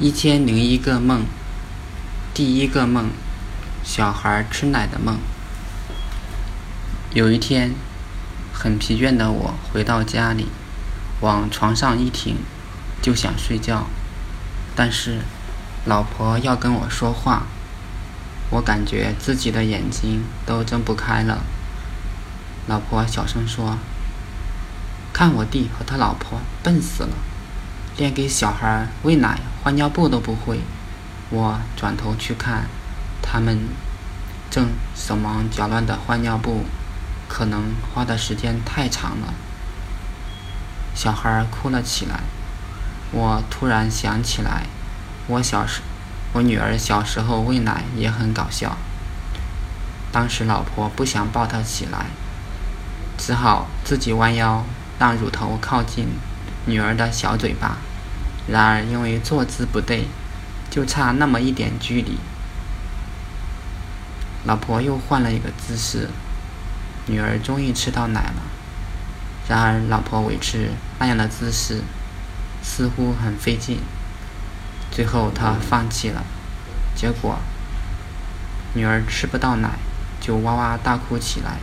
一千零一个梦，第一个梦，小孩吃奶的梦。有一天，很疲倦的我回到家里，往床上一挺，就想睡觉，但是老婆要跟我说话，我感觉自己的眼睛都睁不开了。老婆小声说：“看我弟和他老婆笨死了。”连给小孩喂奶、换尿布都不会。我转头去看，他们正手忙脚乱地换尿布，可能花的时间太长了。小孩哭了起来。我突然想起来，我小时，我女儿小时候喂奶也很搞笑。当时老婆不想抱她起来，只好自己弯腰，让乳头靠近女儿的小嘴巴。然而，因为坐姿不对，就差那么一点距离。老婆又换了一个姿势，女儿终于吃到奶了。然而，老婆维持那样的姿势，似乎很费劲。最后，她放弃了。结果，女儿吃不到奶，就哇哇大哭起来。